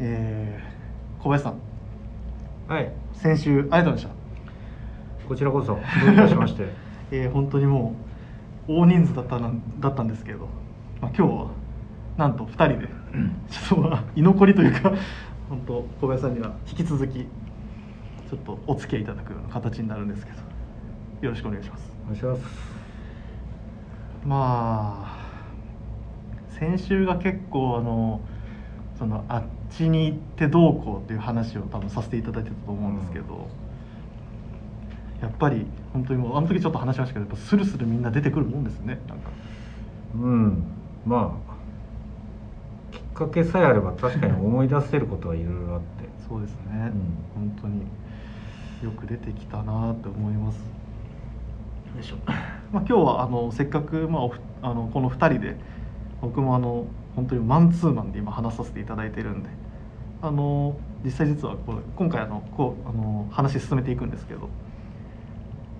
えー、小林さん。はい。先週ありがとうございました？こちらこそ。どういたしまして。えー本当にもう大人数だったなだったんですけど、まあ、今日はなんと2人で。ちょっとまあ居残りというか 本当小林さんには引き続きちょっとお付き合いいただくような形になるんですけど。よろしくお願いします。お願いします。まあ先週が結構あのそのあっちに行ってどうこうっていう話を多分させていただいてたと思うんですけど、やっぱり本当にもうあの時ちょっと話しましたけどやっぱスルスルみんな出てくるもんですねなんか。うん。まあきっかけさえあれば確かに思い出せることはいろいろあって。そうですね、本当によく出てきたなって思います。まあ、今日はあのせっかく、まあ、あのこの2人で僕もあの本当にマンツーマンで今話させていただいてるんで。あの実際実はこう今回あのこうあの話進めていくんですけど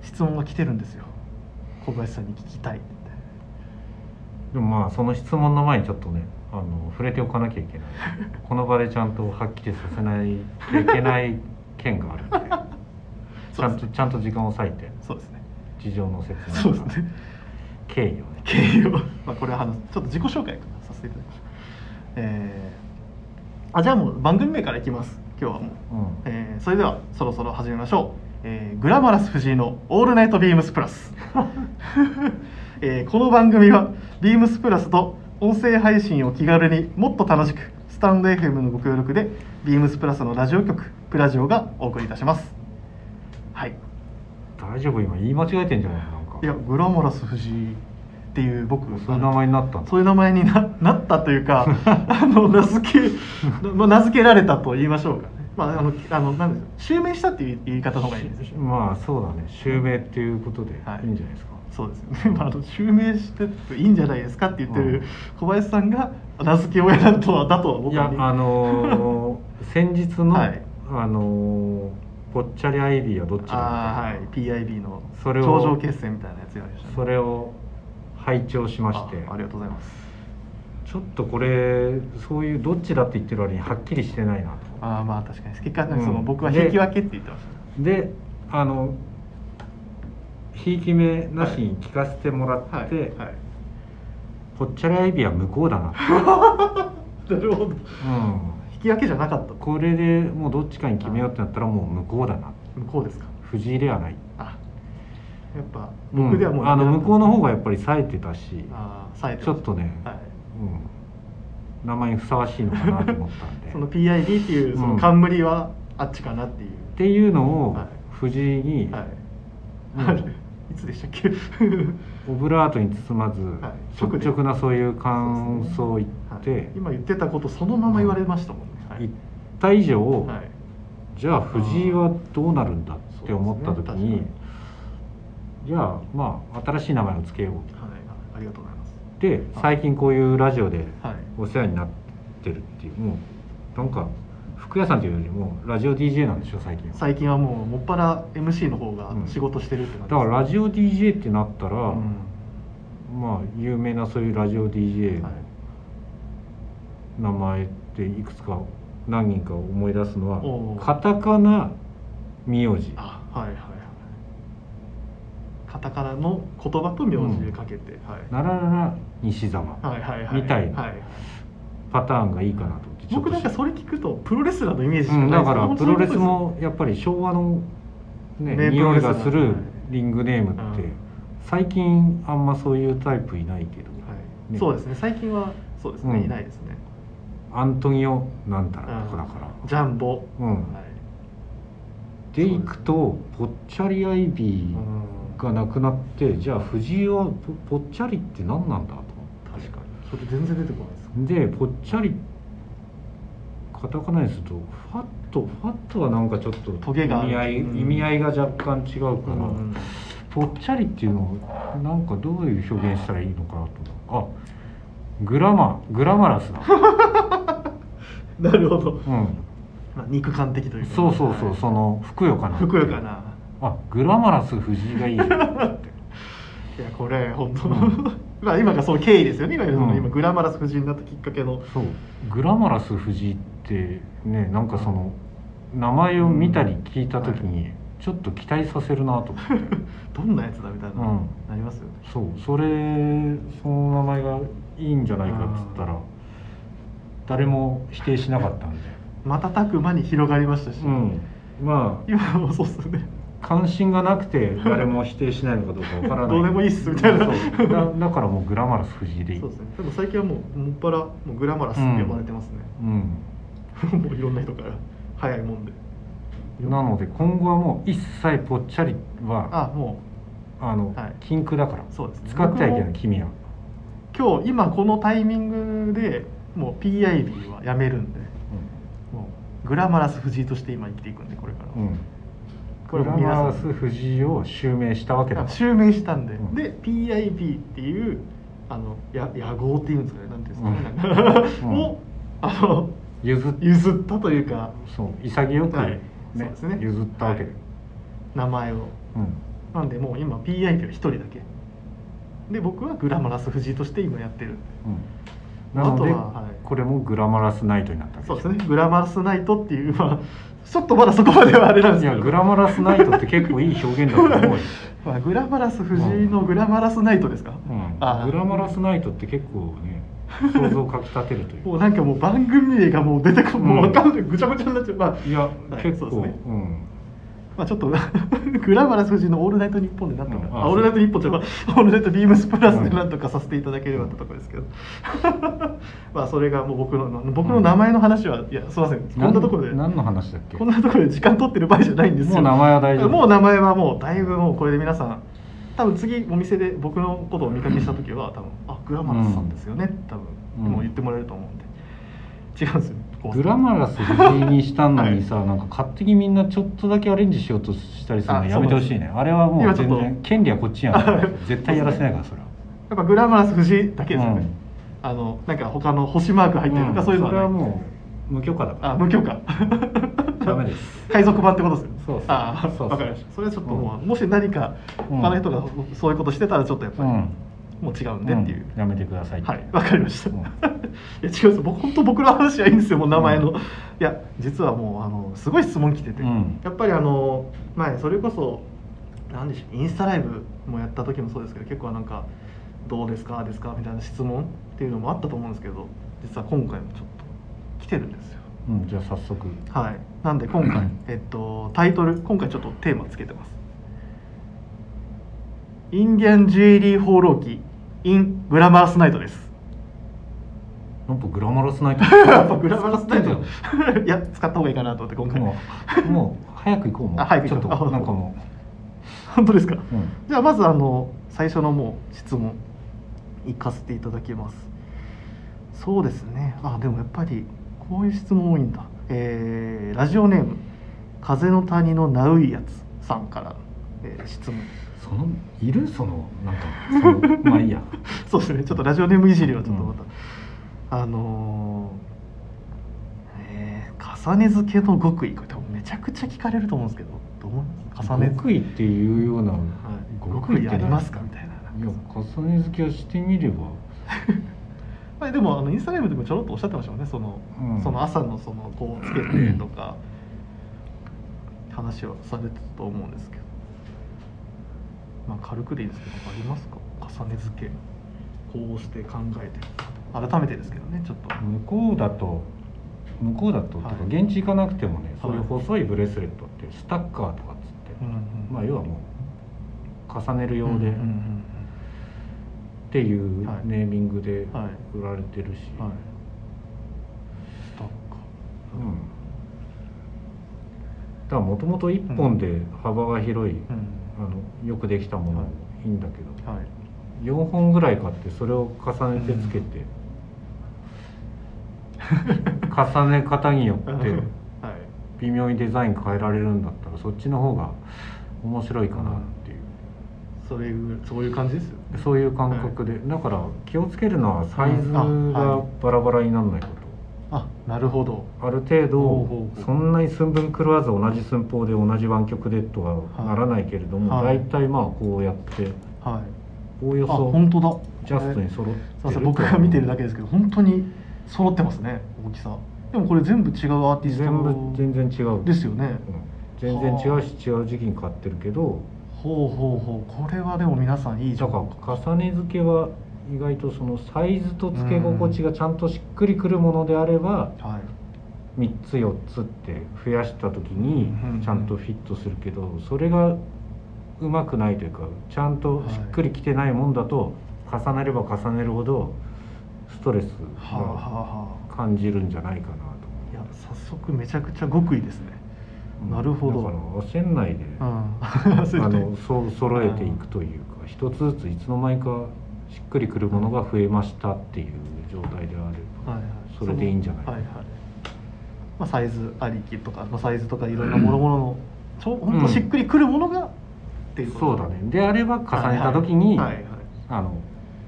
質問が来てるんですよ。小林さんに聞きたいって。でもまあその質問の前にちょっとねあの触れておかなきゃいけない。この場でちゃんとはっきりさせないといけない件があるんで。ちゃんとちゃんと時間を割いて。そうですね。事情の説そう明ですね。経緯をね。経緯を、まあ、これはちょっと自己紹介からさせていただきました。えーあじゃあもう番組名からいきます。今日はもう、うん。えーそれではそろそろ始めましょう、えーグラマラス藤井の「オールナイトビームスプラス」えーこの番組はビームスプラスと音声配信を気軽にもっと楽しくスタンド FM のご協力でビームスプラスのラジオ局プラジオがお送りいたします。はい。大丈夫？今言い間違えてんじゃないなんか。いやグラマラス藤井っていう僕そういう名前になったそういう名前にななったというか あの名付け、まあ、名付けられたと言いましょうかね、まあ、あのあのなんで襲名したっていう言い方の方がいいですよまあそうだね。襲名っていうことでいはいいんじゃないですか、そうですよね、まあ、あの襲名してっていいんじゃないですかって言ってうんる小林さんが名付け親だとはだとは僕はいやあのー 先日の、はい。あのーぽっちゃりアイビーはどっちだあーはい。PIB のそれを頂上決戦みたいなやつやりましたね。それを拝聴しまして。あありがとうございます。ちょっとこれそういうどっちだって言ってる割にはっきりしてないなと。ああまあ確かに。結果その、うん。僕は引き分けって言ってました。であのひいき目なしに聞かせてもらって、はいはい。ぽっちゃりアイビーは向こうだな、なるほど。うん、引き分けじゃなかった。これでもうどっちかに決めようってなったらもう向こうだな。向こうですか。藤井ではない。あやっぱ僕ではもう、ん。あの向こうの方がやっぱり冴えてたしちょっとね、はい。うん、名前にふさわしいのかなと思ったんで。その PID っていうそのうん。冠はあっちかなっていう、っていうのをはい藤井に、はい、うん。あれいつでしたっけ？オブラートに包まず、はい。率直なそういう感想を言って、はい。今言ってたことそのまま言われましたもんね、はい。言った以上、はい。じゃあ藤井はどうなるんだって思った時に、じゃあまあ新しい名前を付けようはいありがとうございます。で最近こういうラジオではい。お世話になってるっていうもうなんか服屋さんというよりもラジオ DJ なんでしょ最近は。最近はもうもっぱら MC の方がうん。仕事してるって感じだからラジオ DJ ってなったら、うん。まあ有名なそういうラジオ DJ はい。の名前っていくつか何人か思い出すのおうはカタカナ名字。あはいはいはいカタカナの言葉と名字でかけて、はい。なららら西澤はいはいはい。みたいなはい、パターンがいいかなと僕なんかそれ聞くとプロレスラーのイメージしかうん、ないだからプロレスもやっぱり昭和の、ね、ね匂いがするリングネームってうん最近あんまそういうタイプいないけど、はい。ね。そうですね。最近はそうですね、うん。いないですね。アントニオなんたらとかだから、ジャンボ、うん。はい。でいくとぽっちゃりアイビーがなくなってじゃあ藤井はぽぽっちゃりって何なんだと。確かに。それ全然出てこないですでぽっちゃりカタカナにするとファットファットはなんかちょっとトゲが意味合い、うん。意味合いが若干違うから、うんぽっちゃりっていうのをなんかどういう表現したらいいのかなとあグラマグラマラスだ、なるほど、うん、まあ、肉感的というか。そうそうそう、はいそのふくよかな。ふくよかなあグラマラス藤井がいい いやこれ本当、うん。まあ今がその経緯ですよね。いわゆるそのうん。今グラマラス夫人になったきっかけの。そうグラマラス藤井ってねなんかその名前を見たり聞いた時にちょっと期待させるなと思って、どんなやつだみたいな、うん。なりますよね。そうそれその名前がいいんじゃないかっつったら誰も否定しなかったんで、瞬く間に広がりましたし、うん、ま今もそうっすよねあ関心がなくて誰も否定しないのかどうかわからない。どうでもいいっすみたいな。だだからもうグラマラス藤井でいい。そうですね。でも最近はもうもっぱらもうグラマラスって呼ばれてますね、うん。もういろんな人から早いもんで。なので今後はもう一切ぽっちゃりはあもあの、はい。禁句だから。そうですね。使ってはいけない君は。う今日今このタイミングでもう PIB はやめるんで。もうグラマラス藤井として今生きていくんでこれから、うん、うん、これグラマラス藤井を襲名したわけだ。襲名したんで、うん。で PIB っていうあのや野号っていうんですかね。なんていうんですかね、うん。をあの譲っ譲ったというか。そう。潔く、はい。ねそうですね。譲ったわけ。で、名前を。うん。なんでもう今 PIB は一人だけ。で僕はグラマラス藤井として今やってる。うん、なので、あとははい。これもグラマラスナイトになったわけそうですね。グラマラスナイトっていうまあちょっとまだそこまではあれなんですけど。いやグラマラスナイトって結構いい表現だと思うよ、まあ、グラマラス藤井のグラマラスナイトですか、あうん、グラマラスナイトって結構ね想像をかきたてるという。もうなんかもう番組名がもう出てこうんもう分かんない、ぐちゃぐちゃになっちゃう。まあ。いや、はい結構ね。うんまあちょっと グラマラス藤井の「オールナイトニッポン」でなんとか、うんオールナイトニッポンじゃオールナイトビームスプラスでなんとかさせていただければってところですけど、まあそれがもう僕の僕の名前の話は、いやすいません。こんなところで。何の話だっけ？こんなところで時間取ってる場合じゃないんですよ。もう名前は大丈夫。もう名前はもうだいぶもうこれで皆さん多分次お店で僕のことをお見かけした時は多分あグラマラスさんですよね、多分うん。もう言ってもらえると思うんで。違うんですよグラマラス藤井にしたのにさ、なんか勝手にみんなちょっとだけアレンジしようとしたりするのあやめてほしいね。あれはもう全然権利はこっちやん 絶対やらせないからそれは。やっぱグラマラス藤井だけですよね、うん。あのなんか他の星マーク入ってるとか、んそういうのはそれはもう無許可だから。あ無許可。ダメです。海賊版ってことですよね。そうそう。あそうそう。わかりました。それはちょっともう、うん。もし何かうん他の人がそういうことしてたらちょっとやっぱり、うんもう違うんでっていう、んやめてくださいはい、わかりました。うん いや違うんですよ。僕本当僕の話はいいんですよ。もう名前の。うんいや実はもうあのすごい質問来てて、うんやっぱりあの前それこそなんでしょうインスタライブもやった時もそうですけど結構なんかどうですかですかみたいな質問っていうのもあったと思うんですけど実は今回もちょっと来てるんですよ。うんじゃあ早速はい。なんで今回えっとタイトル今回ちょっとテーマつけてます。インディアンジュエリー放浪記 in グラマラスナイトです。なんかグラマラスナイト。やっぱグラマラスナイト。いや使った方がいいかなと思って今回。もうもう早く行こうもう。あ早くちょっ行ことうなんかも本当ですか、う、うん。じゃあまずあの最初のもう質問いかせていただきます。そうですね。あでもやっぱりこういう質問多いんだ。えーラジオネーム風の谷のナウイやつさんから、えー質問そのいる？そのなんかそのまあいいや。そうですね。ちょっとラジオネームいじりはちょっとまた、あのーえー重ね付けの極意。これ多分めちゃくちゃ聞かれると思うんですけど。どう重ね極意っていうような、はい、極意ありますか？みたいな。いや重ね付けはしてみれば。まあ、でもあのインスタライブでもちょろっとおっしゃってましたもんね。その,、うん。その朝のそのこうつけてとか話はされてたと思うんですけどまあ軽くでいいですけどありますか？重ね付け。こうして考えて。改めてですけどねちょっと。向こうだと向こうだと、はい。現地行かなくてもねそういうはい細いブレスレットってスタッカーとかっつって、うんうんまあ要はもう重ねる用で、うんうんうんっていうはいネーミングではい。売られてるし、うんはい。スタッカうん。だからもともと1本で幅が広い、ーうんあのよくできたものもいいんだけど、はい。4本ぐらい買ってそれを重ねてつけて、重ね方によって はい。微妙にデザイン変えられるんだったらそっちの方が面白いかなっていう、それぐそういう感じですよね。そういう感覚で、だから気をつけるのはサイズがはい。バラバラにならないこと、あなるほど。ある程度そんなに寸分狂わず同じ寸法で同じ湾曲でとはならないけれども、はい。大体まあこうやってはい。おおよあそ本当だ。ジャストに揃ってすいません僕が見てるだけですけど本当に揃ってますね大きさ。でもこれ全部違うアーティスト全部全然違う。ですよね。うん。全然違うし違う時期に買ってるけど。ほうほうほう。これはでも皆さんいいだか情報ら重ね付けは意外とそのサイズと付け心地がちゃんとしっくりくるものであればはい。3つ4つって増やした時にうんちゃんとフィットするけどそれがうまくないというかちゃんとしっくりきてないもんだと重ねれば重ねるほどストレスはあはあがは感じるんじゃないかなと。あいや早速めちゃくちゃ極意ですね。思うなるほど。だから焦んないでうん。あのそう揃えていくというか一つずついつの間にかしっくりくるものが増えましたっていう状態であれば、はいはい。それでいいんじゃない？はいはい。まあ、サイズありきとか、まあ、サイズとかいろんなもろもろのちょ本当しっくりくるものが、っていうそうだね。であれば重ねた時に、はいはい。はいあの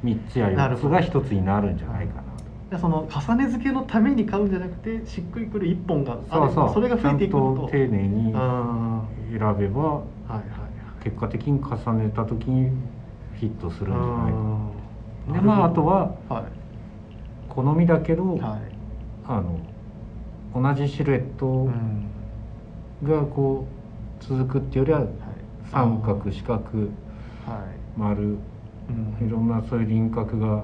3つや4つが1つになるんじゃないかなその重ね付けのために買うんじゃなくてしっくりくる一本があれそう。そうばそれが増えていくちゃんとと丁寧にあ選べばーはいはい。結果的に重ねた時にフィットするんじゃないかはいなでまああとはは好みだけど、いはい。あの同じシルエットうん。がこう続くっていうよりははい。三角四角はい。丸うん。いろんなそういう輪郭がうん。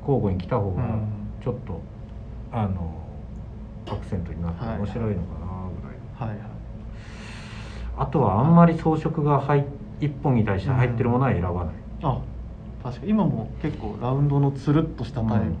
交互に来た方がうん。ちょっと、あのアクセントになって面白いのかなぐらい、はいはい。あとはあんまり装飾が入一本に対して入ってるものは選ばない、あ確かに今も結構ラウンドのつるっとしたタイプ、うん。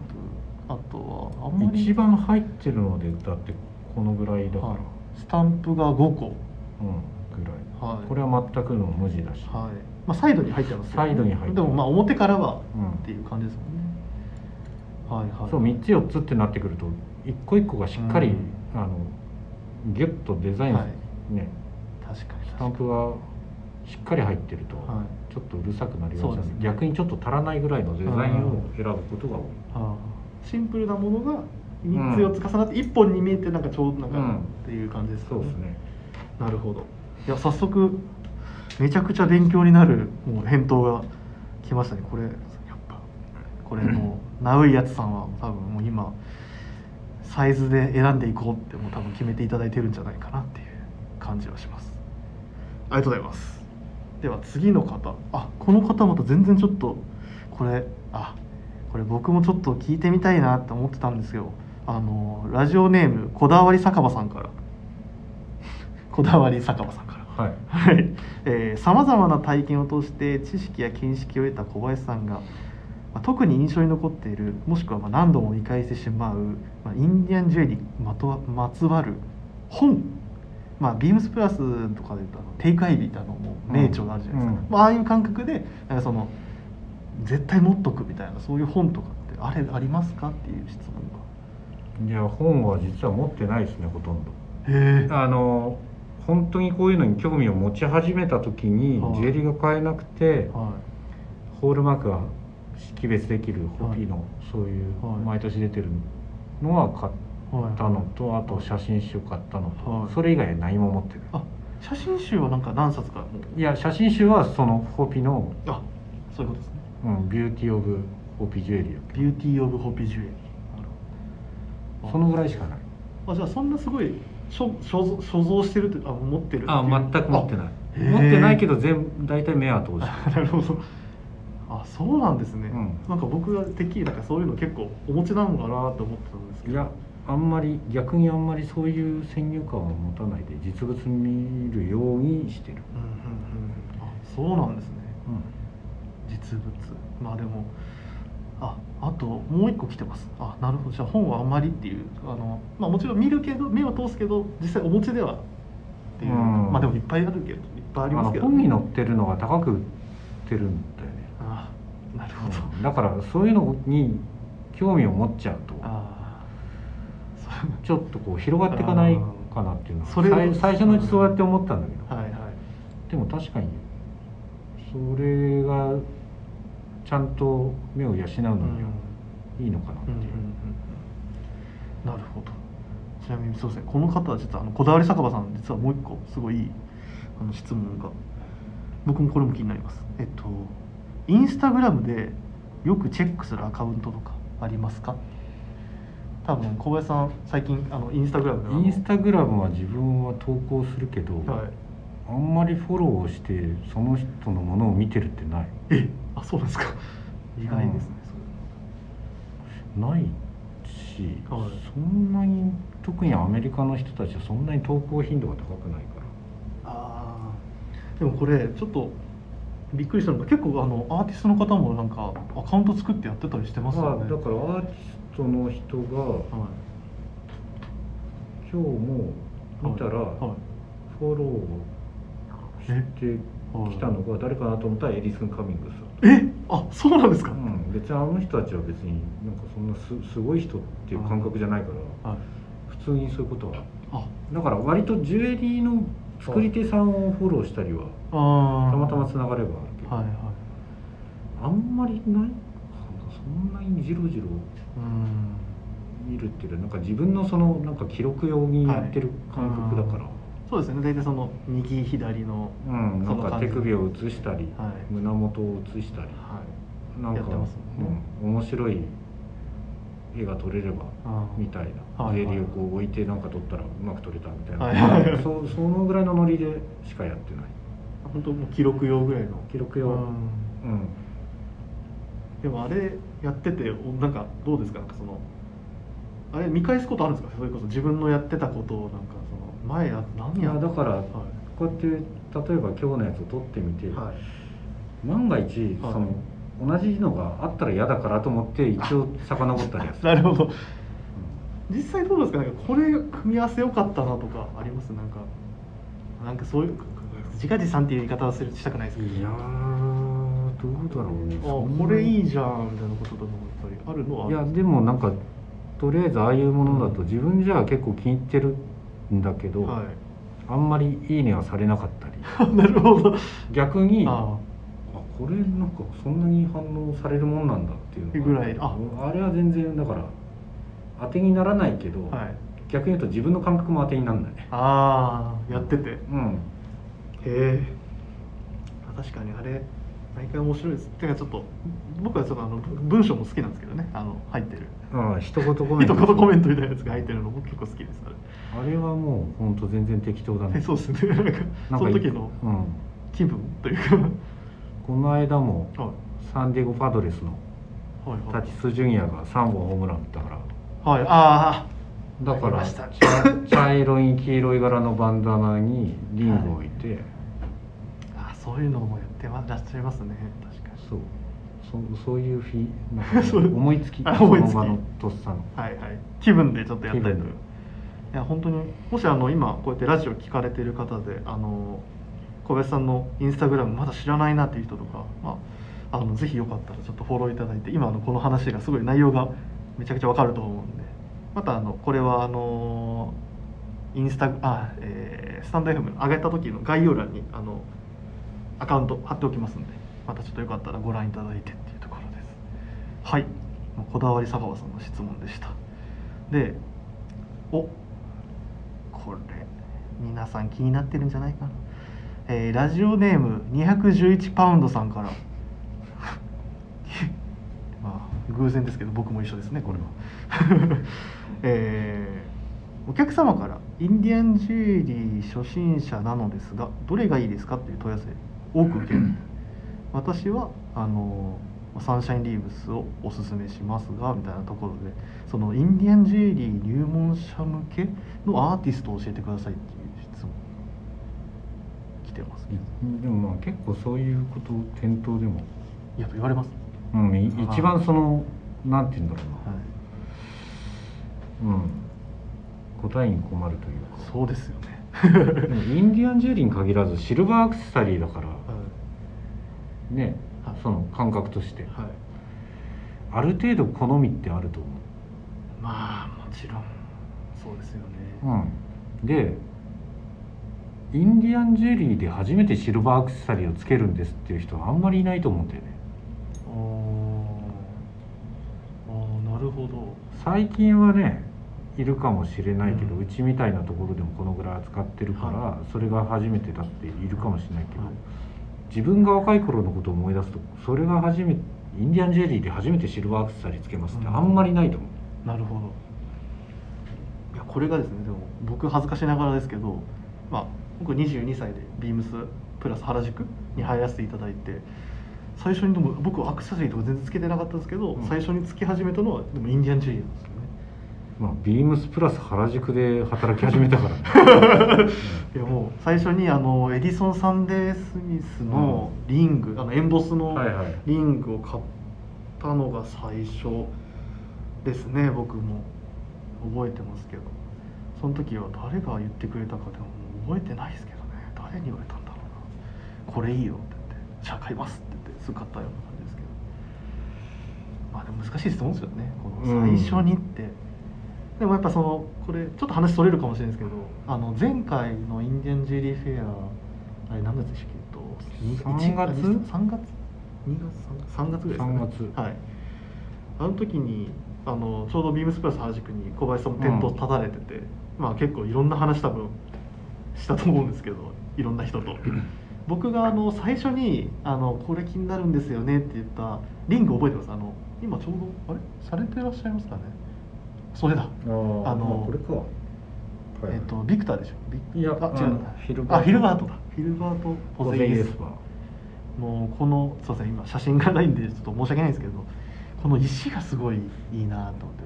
あとはあんまり。一番入ってるのでだってこのぐらいだから、はい。スタンプが5個。うんぐらい。はい。これは全くの無地だし、はい。まあ、サイドに入ってますよサイドに入ってるでもまあ表からはうんっていう感じですもんね。はいはい。そう3つ4つってなってくると一個一個がしっかり、うん。あのギュッとデザイン、はい。ね。確かに。スタンプがしっかり入ってると、はちょっとうるさくなりがちなんでね。逆にちょっと足らないぐらいのデザインを選ぶことが多い、シンプルなものが3つ4つ重なって1本に見えてなんかちょうどなんかうんっていう感じですかそうですね。なるほど。いや早速めちゃくちゃ勉強になるもう返答が来ましたね。これやっぱこれもう ナウイやつさんは多分もう今サイズで選んでいこうってもう多分決めていただいてるんじゃないかなっていう感じはします。ありがとうございますでは次の方。あこの方また全然ちょっとこれあこれ僕もちょっと聞いてみたいなって思ってたんですよあのラジオネームこだわり酒場さんから。こだわり酒場さんから。はい。はい。さまざまな体験を通して知識や見識を得た小林さんが、まあ特に印象に残っているもしくはまあ何度も見返してしまう、まあ、インディアンジュエリーにまとわまつわる本、まあ、ビームスプラスとかでいうとテイクアイビーってあのもう名著があるじゃないですか、うん。まあ、ああいう感覚でなんかその絶対持っとくみたいなそういう本とかってあれありますかっていう質問いや本は実は持ってないですねほとんど。がへえ。あの本当にこういうのに興味を持ち始めた時にはい。ジュエリーが買えなくてはホールマークが識別できるホピーのそういうはい。毎年出てるのは買っいはいたのとあと写真集買ったのはい。とそれ以外何も持ってない。あ写真集はなんか何冊か？いや写真集はそのホピの、あそういうことですね。うん、 Beauty of Hopi Jewelry Beauty of Hopi Jewelryーそのぐらいしかない。あじゃあそんなすごい所所蔵所蔵してるってあ持ってるっていう。あ全く持ってない。へー。持ってないけど全部大体目は通してあ なるほど。あそうなんですね、うん。なんか僕がてっきりなんかそういうの結構お持ちなのかなと思ってたんですけど。いやあんまり逆にあんまりそういう先入観を持たないで実物見るようにしてる、うんうんうんあそうなんですね。実物。まあでもああともう一個来てます。あなるほど。じゃあ本はあまりっていうあのまあもちろん見るけど目を通すけど実際お持ちではっていう、うん。まあでもいっぱいあるけどいっぱいありますけど。本に載ってるのが高く売ってるんだよね、あなるほど、うん。だからそういうのに興味を持っちゃうと。あちょっとこう広がっていかないかなっていうのはそれを最最初のうちそうやって思ったんだけど、はいはいでも確かにそれがちゃんと目を養うのにはいいのかなっていう、うんうんうん。うんなるほど。ちなみにそうですね。この方は実はあのこだわり酒場さん実はもう一個すごいいいあの質問が。僕もこれも気になります。えっとインスタグラムでよくチェックするアカウントとかありますか？多分小林さん最近あのインスタグラムインスタグラムは自分は投稿するけど、はい。あんまりフォローしてその人のものを見てるってない。えあそうなんですか。意外ですね、ないし、はい。そんなに特にアメリカの人たちはそんなに投稿頻度が高くないから。ああでもこれちょっとびっくりしたのが結構あのアーティストの方もなんかアカウント作ってやってたりしてますよね。だからアーティストの人がはい。今日も見たらフォローしてきたのが誰かなと思ったらエディスン・カミングスえ？あそうなんですか、うん、別にあの人たちは別になんかそんなすすごい人っていう感覚じゃないからはい。普通にそういうことは。あ。だから割とジュエリーの作り手さんをフォローしたりはたまたまつながればあるけど、はいはい。あんまりない？そんなにじろじろうん。見るっていうよりなんか自分のそのなんか記録用にやってる感覚だから、そうですね。大体その右左のうん、なんか手首を映したり、はい。胸元を映したり。はい。なんかね。うん、面白い絵が撮れればみたいな、はいジュエリーをこう置いてなんか撮ったらうまく撮れたみたいな、はいはい。はいそそのぐらいのノリでしかやってない。本当もう記録用ぐらいの。記録用、うん。うんでもあれやってておなんかどうですか？なんかそのあれ見返すことあるんですか？それこそ自分のやってたことをなんかその前や何いややだから、はい。こうやって例えば今日のやつを撮ってみて、はい。万が一、はい。その同じのがあったら嫌だからと思って 一応遡ったりなるほど。実際どうですか？なんかこれ組み合わせ良かったなとかあります？なんかなんかそういう自画自賛っていう言い方はするしたくないですけどいやーどうだろうね。あこれいいじゃんみたいなこととかもやっぱりあるのはいやでもなんかとりあえずああいうものだと自分じゃ結構気に入ってるんだけど、はい。あんまりいいねはされなかったり。なるほど。逆にああ。これなんかそんなに反応されるもんなんだっていうぐらい。あ。あれは全然だから当てにならないけど、あはい。逆に言うと自分の感覚も当てにならない。ああやってて。へうん。え。確かにあれ毎回面白いです。てかちょっと僕はちょっとあの文章も好きなんですけどね。あの入ってる。ああ一言コメン一ト言コメントみたいなやつが入ってるの僕結構好きです。あれ。あれはもう本当全然適当だね。え そうですね。なんかなんかその時のうん気分というか。はこの間もい。サンディエゴ・パドレスのはいはい。タティス・ジュニアが3本ホームラン打ったから。はい。あだからありました。茶茶色い黄色い柄のバンダナにリングを置いて、そういうのもやってまらっしゃいますね。確かに。そう。そそういうフィなんかそう。思いつき。あ思いつき。そのとっさの。はいはい。気分でちょっとやったりとか。いや本当にもしあの今こうやってラジオ聞かれてる方であの小林さんのインスタグラムまだ知らないなっていう人とか、まあ、あのぜひよかったらちょっとフォローいただいて今のこの話がすごい内容がめちゃくちゃわかると思うんで。またあのこれはあのインスタあ、えースタンド FM 上げた時の概要欄にあのアカウント貼っておきますんでまたちょっとよかったらご覧いただいてっていうところです。はい。こだわり佐川さんの質問でした。でおこれ皆さん気になってるんじゃないかな、えーラジオネーム211パウンドさんから。まあ偶然ですけど僕も一緒ですねこれは。えーお客様からインディアンジュエリー初心者なのですがどれがいいですかっていう問い合わせ多く受ける。私はあのサンシャインリーブスをおすすめしますがみたいなところでそのインディアンジュエリー入門者向けのアーティストを教えてくださいっていう質問来てます。ねでもまあ結構そういうことを店頭でも、やっぱ言われます。うん、一番そのなんて言うんだろうな、はい。うん。答えに困るというか。そうですよね。インディアンジュエリーに限らずシルバーアクセサリーだからはいね、はいその感覚として。はい。ある程度好みってあると思まあもちろんそうですよね。う、うん、でインディアンジュエリーで初めてシルバーアクセサリーをつけるんですっていう人はあんまりいないと思うんだよね。あー。あーなるほど。最近はねいるかもしれないけど、ううんちみたいなところでもこのぐらい扱ってるから、はそれが初めてだっているかもしれないけど、はい自分が若い頃のことを思い出すとそれが初めてインディアンジュエリーで初めてシルバーアクセサリーつけますってあんまりないと思う、なるほど。いやこれがですねでも僕恥ずかしながらですけど、まあ、僕22歳でビームスプラス原宿に入らせていただいて最初にでも僕アクセサリーとか全然つけてなかったんですけど、うん。最初につけ始めたのはでもインディアンジュエリーなんですよ。ねまあビームスプラス原宿で働き始めたから。ね いやもう最初にあのエディソン・サンデー・スミスのリング、あのエンボスのはいはい。リングを買ったのが最初ですね僕も。覚えてますけど。その時は誰が言ってくれたかでも覚えてないですけどね。誰に言われたんだろうな。これいいよって言ってじゃあ買いますって言ってすぐ買ったような感じですけど。まあでも難しい質問ですよね。この最初にって、でもやっぱそのこれちょっと話それるかもしれないですけどあの前回のインディアンジュリーフェアあれ何月でしたっけ？3月 ?3 月 ?2 月？3, 月？ぐらいですか、ね、3月。はい。あの時にあのちょうどビームスプラス原宿に小林さんも店頭立たれてて、まあ結構いろんな話多分したと思うんですけどいろんな人と。僕があの最初にあの「これ気になるんですよね」って言ったリング覚えてます？あの今ちょうどあれ？されてらっしゃいますかね？それだ。ああのこれか、はいえっとビクターでしょ。ビいやあ違ううん。フィルバートあフィルバートだ。フィルバートポポゼイエスこのすいません今写真がないんでちょっと申し訳ないんですけどこの石がすごいいいなと思って。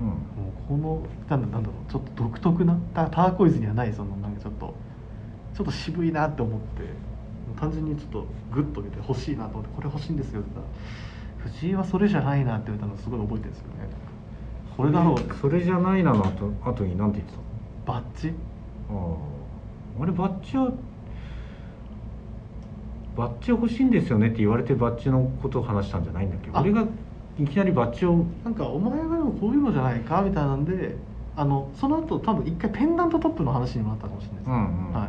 うん。もうこのなんだなんだろう。ちょっと独特なタターコイズにはないそのなんかちょっとちょっと渋いなって思って。単純にちょっとグッと見て欲しいなと思ってこれ欲しいんですよって言ったら藤井はそれじゃないなって言われたのすごい覚えてるんですよねこれだろう。それじゃないなの後後に何て言ってた？バッジ？ああ。あれバッジはバッジ欲しいんですよねって言われてバッジのことを話したんじゃないんだっけ？どあ。俺がいきなりバッジをなんかお前はでもこういうのじゃないかみたいなんであのその後多分一回ペンダントトップの話にもなったかもしれないです、うんうん。は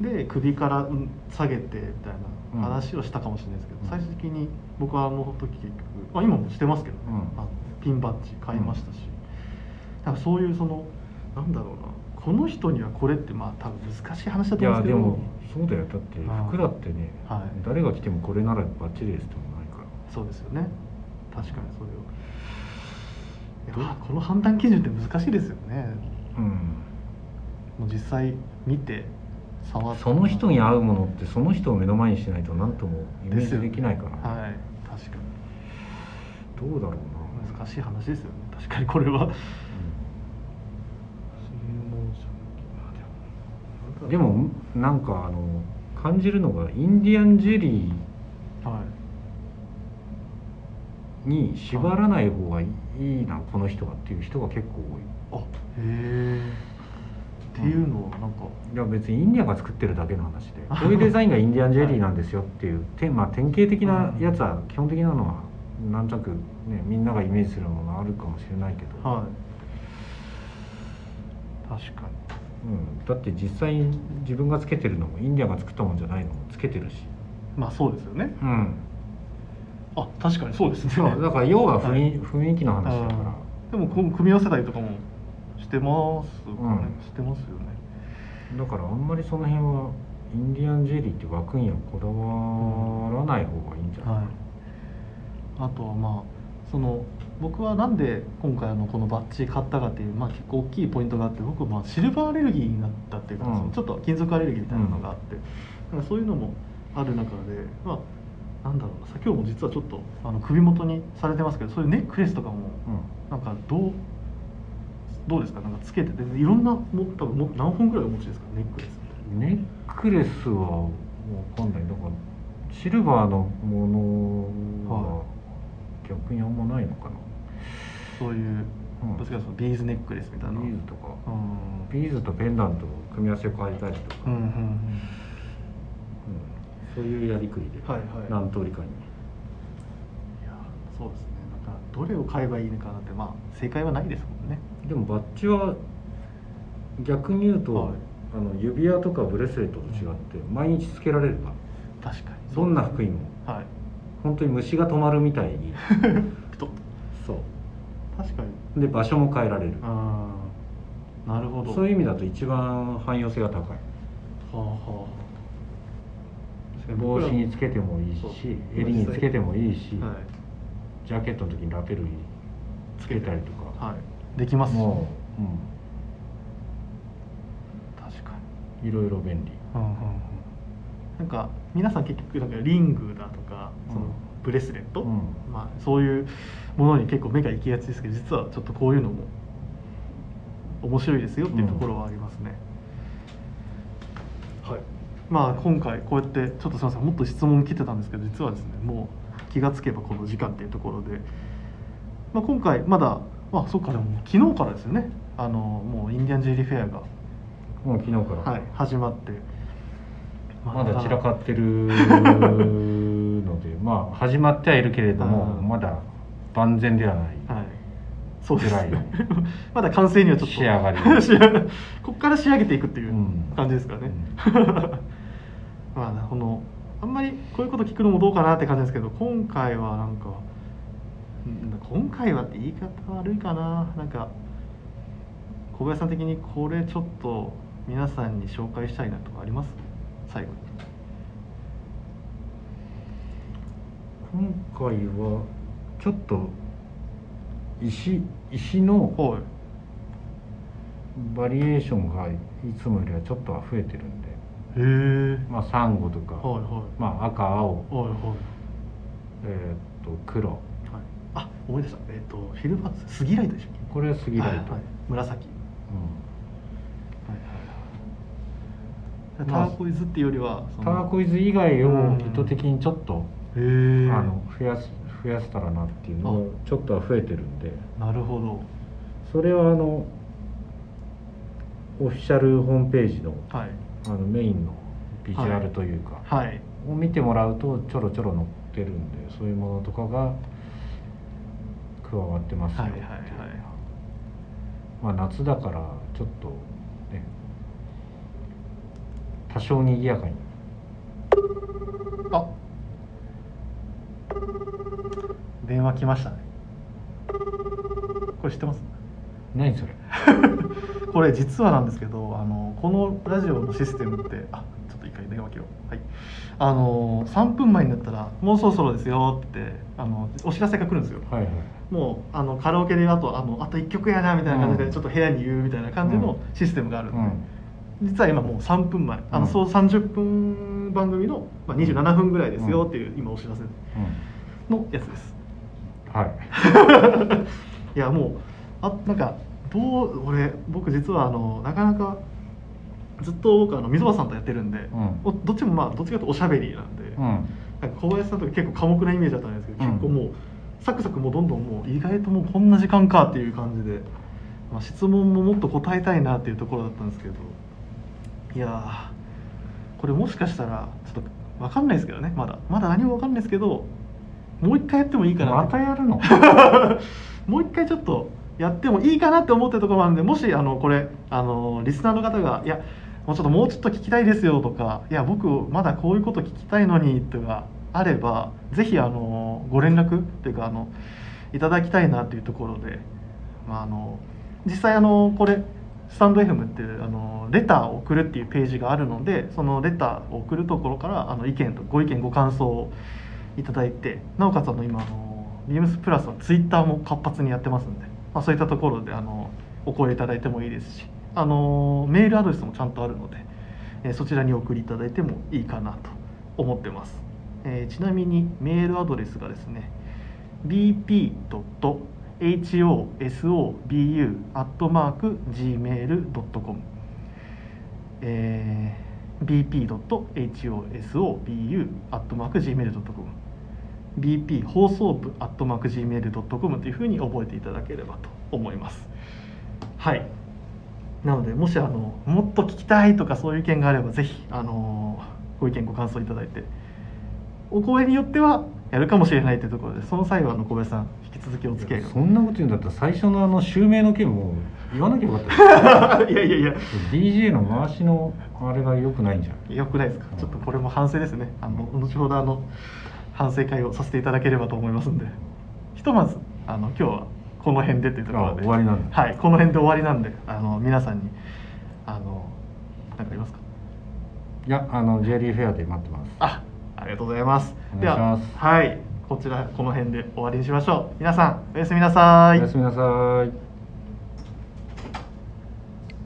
い、で首からうん下げてみたいな話をしたかもしれないですけど、うん最終的に僕はあの時結局、まあ、今もしてますけどね、うん。あのピンバッジ買いましたし、なんかそういうそのなんだろうなこの人にはこれってまあ多分難しい話だいと思うんですけど。やでもそうだよ。だって服だってね、はい。誰が着てもこれならバッチリですってもないから。そうですよね。確かにそれを。いやこの判断基準って難しいですよね。うん。もう実際見て触って。その人に合うものってその人を目の前にしないと何ともイメージできないから、はい。確かに。どうだろうな、難しい話ですよね。確かにこれは。うん。でも。なんかあの感じるのがインディアンジェリはい。ーに縛らない方がいいなこの人はっていう人が結構多い。あへえっていうのはなんか、いや別にインディアンが作ってるだけの話で。こういうデザインがインディアンジェリーなんですよっていう、てまあ、典型的なやつは基本的なのはなんとなく、ね、みんながイメージするものあるかもしれないけど、はい。確かうん、だって実際に自分がつけてるのもインディアンが作ったもんじゃないのもつけてるし、にまあそうですよね。うん、あ確かにそうですね。そう。だから要は雰囲,、はい。雰囲気の話だから。でも組み合わせたりとかもしてますかね、うん。してますよね。だからあんまりその辺はインディアンジェリーって枠にはこだわらない方がいいんじゃない、はい、あとはまあその僕はなんで今回あのこのバッジ買ったかっていう、まあ、結構大きいポイントがあって僕まあシルバーアレルギーになったっていうか、うん。ちょっと金属アレルギーみたいなのがあって、だからそういうのもある中でまあなんだろうなさ今日も実はちょっとあの首元にされてますけどそういうネックレスとかもなんかどうどうですか？なんかつけて。ていろんなも多分も何本ぐらいお持ちですか？ネックレス。ネックレスはわかんない。だからシルバーのものはは逆にあんまないのかな、そういう、うん。どっちかそのビーズネックレスみたいな。ビーズとか。うん。ビーズとペンダントを組み合わせを変えたりとか、うんうんうん。うん。そういうやりくりではいはい。何通りかに、いやそうですね。だからどれを買えばいいのかなってまあ正解はないですもんね。でもバッジは逆に言うと、はい。あの指輪とかブレスレットと違って毎日つけられるか。ら確かに。どんな服にもはい本当に虫が止まるみたいに。そう。確かに。で場所も変えられる。ああなるほど。そういう意味だと一番汎用性が高い。はあはあ。帽子につけてもいいし襟につけてもいいし、はい。ジャケットの時にラペルにつけたりとか、はい。できます。しもう、確かうん、いろいろ便利。に、うんうんうん、なんか皆さん結局なんかリングだとかそのうんブレスレット、うん。まあ、そういうものに結構目が行きがちですけど実はちょっとこういうのも面白いですよっていうところはありますね、はい。まあ今回こうやってちょっとすみませんもっと質問来てたんですけど実はですねもう気がつけばこの時間っていうところで、まあ、今回まだまあそっかでも昨日からですよね。あのもうインディアンジュエリーフェアが、もう昨日から、はい、始まって、まだ散らかってる のでまあ始まってはいるけれどもうんまだ万全ではない、はい、そうですぐらいの。まだ完成にはちょっと。仕上がり 仕上がり。ここから仕上げていくっていううん。感じですかね、まあこのあんまりこういうこと聞くのもどうかなって感じですけど今回はなんかうん今回はって言い方悪いかな。なんか小林さん的にこれちょっと皆さんに紹介したいなとかあります？最後に。今回はちょっと石石のはい。バリエーションがいつもよりはちょっとは増えてるんで。へえ。まあサンゴとか、はいはい。まあ赤青。はいはい。えーっと黒。はい、あ思い出した。えっ、とフィルバーツスギライトでしたっけ？これは杉ライト、はいはい。紫。うんターコイズっていうよりはターコイズ以外をうん。意図的にちょっと、へえ。あの増やす増やせたらなっていうのをちょっとは増えてるんで。なるほど。それはあのオフィシャルホームページのはい。あのメインのビジュアルというか、はい。を見てもらうとちょろちょろ載ってるんでそういうものとかが加わってますよっていうは。いはいはい。まあ夏だからちょっとね多少にぎやかに。あ。電話来ましたね。これ知ってます？何それ？これ実はなんですけどあのこのラジオのシステムってあちょっと一回電話切ろう。はい。あの3分前になったら「もうそろそろですよ」ってあのお知らせが来るんですよ。はいはい。もうあのカラオケであとあのあと1曲やなみたいな感じで、うん。ちょっと部屋に言うみたいな感じのシステムがあるんで、うん実は今もう3分前。あの、うんそう30分番組の、まあ、27分ぐらいですよっていう、今お知らせのやつです。うんはい。いやもうあなんかどう俺僕実はあのなかなかずっと僕あの溝端さんとやってるんで、うん。おどっちもまあどっちかというとおしゃべりなんで、うん。なんか小林さんとか結構寡黙なイメージだったんですけど、うん。結構もうサクサクもうどんどんもう意外ともうこんな時間かっていう感じで、まあ、質問ももっと答えたいなっていうところだったんですけどいやーこれもしかしたらちょっと分かんないですけどねまだ。まだ何も分かんないですけどもう一回やってもいいかなまたやるの？もう一回ちょっとやってもいいかなって思ってるところなんでもしあのこれあのリスナーの方が「いやもうちょっともうちょっと聞きたいですよ」とか「いや僕まだこういうこと聞きたいのに」とかあればぜひあのご連絡っていうかあのいただきたいなっていうところで、まあ、あの実際あのこれスタンド FM っていうあのレターを送るっていうページがあるのでそのレターを送るところからあの意見とご意見ご感想をいただいてなおかつあの今あのビームスプラスはツイッターも活発にやってますんで、まあ、そういったところであのお声いただいてもいいですしあのメールアドレスもちゃんとあるので、えーそちらに送りいただいてもいいかなと思ってます、えーちなみにメールアドレスがですね hosobu.gmail.com えー bp.hosobu.gmail.com bp 放送部 .gmail.com というふうに覚えていただければと思います。はい。なのでもしあのもっと聞きたいとかそういう意見があればぜひあのご意見ご感想いただいてお声によってはやるかもしれないというところでその際は小林さん引き続きお付き合いそんなこと言うんだったら最初のあの襲名の件も言わなきゃよかったいやいやいや。DJ の回しのあれが良くないんじゃんよくない？ですかちょっとこれも反省ですね。あの後ほどあの反省会をさせていただければと思いますんで。ひとまずあの今日はこの辺でというところあで終わりなんだ。はいこの辺で終わりなんであの皆さんにあの何かありますか？いやあの J リーフェアで待ってます。あありがとうございます。でははいこちらこの辺で終わりにしましょう。皆さんおやすみなさい。おやすみなさい